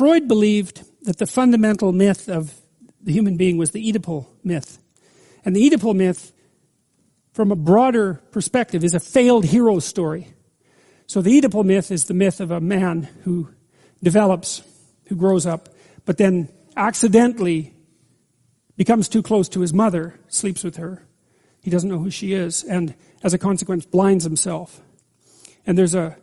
Freud believed that the fundamental myth of the human being was the Oedipal myth. And the Oedipal myth, from a broader perspective, is a failed hero story. So the Oedipal myth is the myth of a man who develops, who grows up, but then accidentally becomes too close to his mother, sleeps with her. He doesn't know who she is, and as a consequence, blinds himself. And there's a,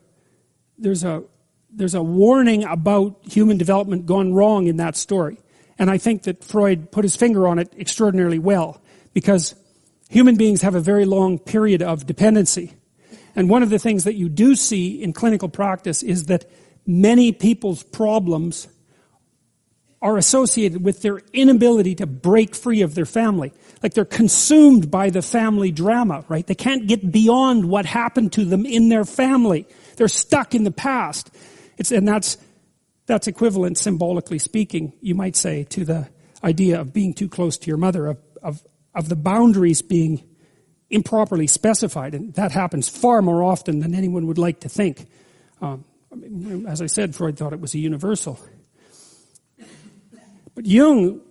there's a, there's a warning about human development gone wrong in that story. And I think that Freud put his finger on it extraordinarily well because human beings have a very long period of dependency. And one of the things that you do see in clinical practice is that many people's problems are associated with their inability to break free of their family. Like they're consumed by the family drama, right? They can't get beyond what happened to them in their family. They're stuck in the past. It's, and that's, that's equivalent, symbolically speaking, you might say, to the idea of being too close to your mother, of, of, of the boundaries being improperly specified. And that happens far more often than anyone would like to think. Um, as I said, Freud thought it was a universal. But Jung,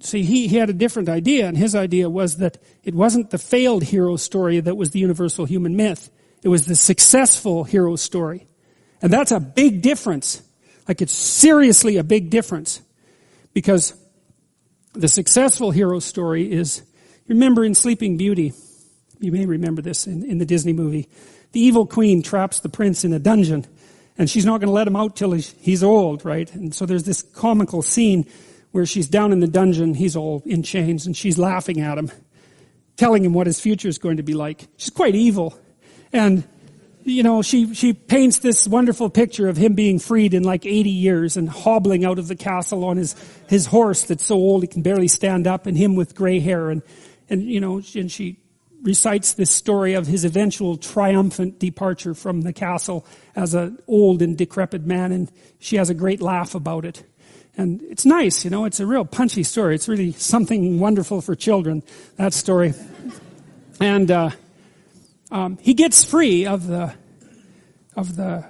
see, he, he had a different idea, and his idea was that it wasn't the failed hero story that was the universal human myth. It was the successful hero story. And that's a big difference. Like it's seriously a big difference. Because the successful hero story is, remember in Sleeping Beauty, you may remember this in, in the Disney movie, the evil queen traps the prince in a dungeon and she's not going to let him out till he's old, right? And so there's this comical scene where she's down in the dungeon, he's all in chains, and she's laughing at him, telling him what his future is going to be like. She's quite evil. And, you know, she, she paints this wonderful picture of him being freed in like 80 years and hobbling out of the castle on his, his horse that's so old he can barely stand up, and him with gray hair. And, and, you know, and she recites this story of his eventual triumphant departure from the castle as an old and decrepit man, and she has a great laugh about it. And it's nice, you know, it's a real punchy story. It's really something wonderful for children, that story. And uh, um, he gets free of the, of the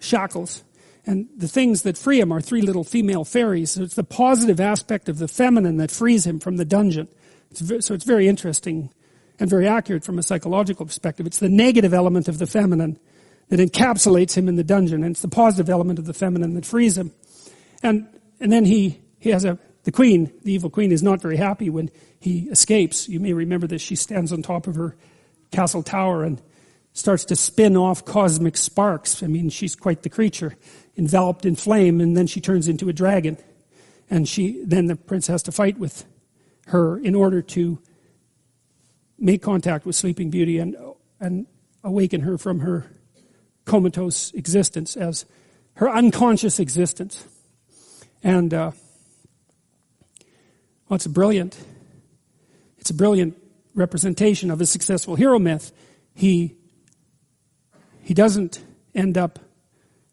shackles. And the things that free him are three little female fairies. So it's the positive aspect of the feminine that frees him from the dungeon. It's, so it's very interesting and very accurate from a psychological perspective. It's the negative element of the feminine that encapsulates him in the dungeon, and it's the positive element of the feminine that frees him. And, and then he, he has a, the queen, the evil queen, is not very happy when he escapes. You may remember this. She stands on top of her castle tower and starts to spin off cosmic sparks. I mean, she's quite the creature, enveloped in flame, and then she turns into a dragon. And she, then the prince has to fight with her in order to make contact with Sleeping Beauty and, and awaken her from her comatose existence as her unconscious existence. And uh, well, it's brilliant, it's a brilliant representation of a successful hero myth. He he doesn't end up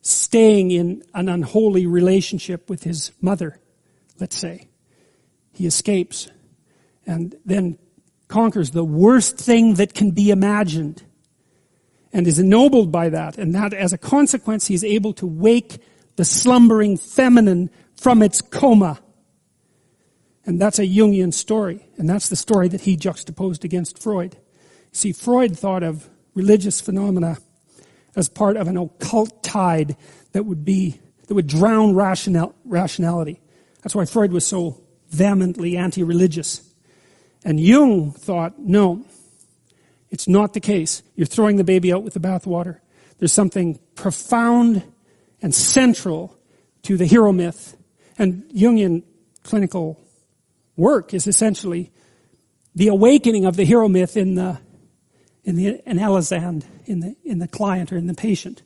staying in an unholy relationship with his mother, let's say. He escapes and then conquers the worst thing that can be imagined and is ennobled by that. And that as a consequence, he's able to wake the slumbering feminine from its coma. And that's a Jungian story. And that's the story that he juxtaposed against Freud. See, Freud thought of religious phenomena as part of an occult tide that would be, that would drown rational, rationality. That's why Freud was so vehemently anti-religious. And Jung thought, no, it's not the case. You're throwing the baby out with the bathwater. There's something profound and central to the hero myth. And Jungian clinical work is essentially the awakening of the hero myth in the in the analysand, in the in the client or in the patient,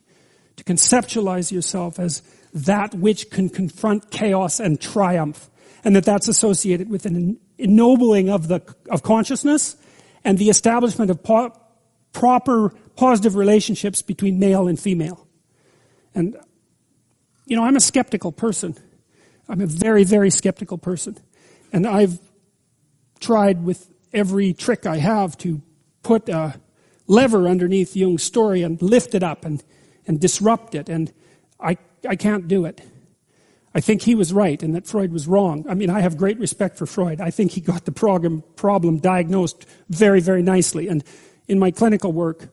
to conceptualize yourself as that which can confront chaos and triumph, and that that's associated with an ennobling of the of consciousness and the establishment of po- proper positive relationships between male and female. And you know, I'm a skeptical person. I'm a very, very skeptical person. And I've tried with every trick I have to put a lever underneath Jung's story and lift it up and, and disrupt it. And I, I can't do it. I think he was right and that Freud was wrong. I mean, I have great respect for Freud. I think he got the problem, problem diagnosed very, very nicely. And in my clinical work,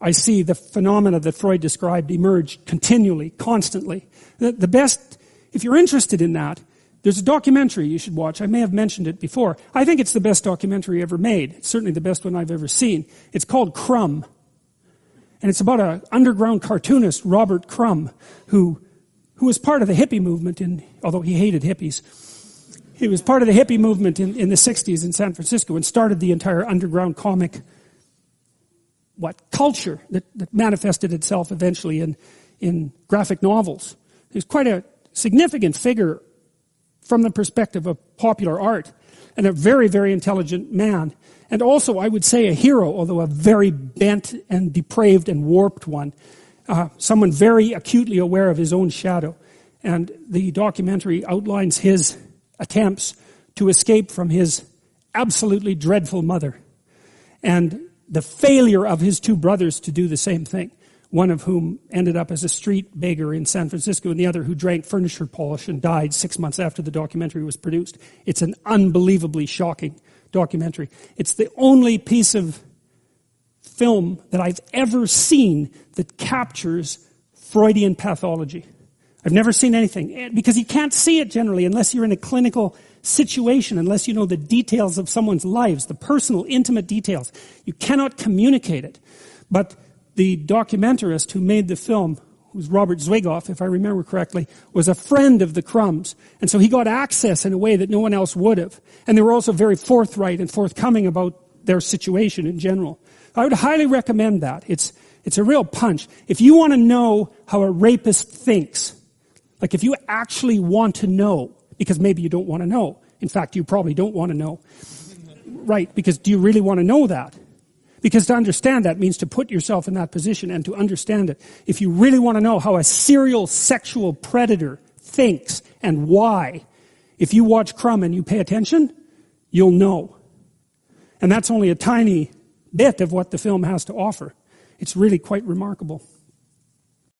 I see the phenomena that Freud described emerge continually, constantly. The, the best, if you're interested in that, there's a documentary you should watch. I may have mentioned it before. I think it's the best documentary ever made. It's certainly the best one I've ever seen. It's called Crumb. And it's about an underground cartoonist, Robert Crumb, who, who was part of the hippie movement in, although he hated hippies. He was part of the hippie movement in, in the 60s in San Francisco and started the entire underground comic, what, culture that, that manifested itself eventually in, in graphic novels. He was quite a significant figure from the perspective of popular art and a very, very intelligent man. And also, I would say a hero, although a very bent and depraved and warped one. Uh, someone very acutely aware of his own shadow. And the documentary outlines his attempts to escape from his absolutely dreadful mother and the failure of his two brothers to do the same thing one of whom ended up as a street beggar in San Francisco, and the other who drank furniture polish and died six months after the documentary was produced. It's an unbelievably shocking documentary. It's the only piece of film that I've ever seen that captures Freudian pathology. I've never seen anything eh, because you can't see it generally unless you're in a clinical situation, unless you know the details of someone's lives, the personal, intimate details. You cannot communicate it. But the documentarist who made the film, who's Robert Zwigoff, if I remember correctly, was a friend of the Crumbs. And so he got access in a way that no one else would have. And they were also very forthright and forthcoming about their situation in general. I would highly recommend that. It's, it's a real punch. If you want to know how a rapist thinks, like if you actually want to know, because maybe you don't want to know. In fact, you probably don't want to know. Right, because do you really want to know that? Because to understand that means to put yourself in that position and to understand it. If you really want to know how a serial sexual predator thinks and why, if you watch Crumb and you pay attention, you'll know. And that's only a tiny bit of what the film has to offer. It's really quite remarkable.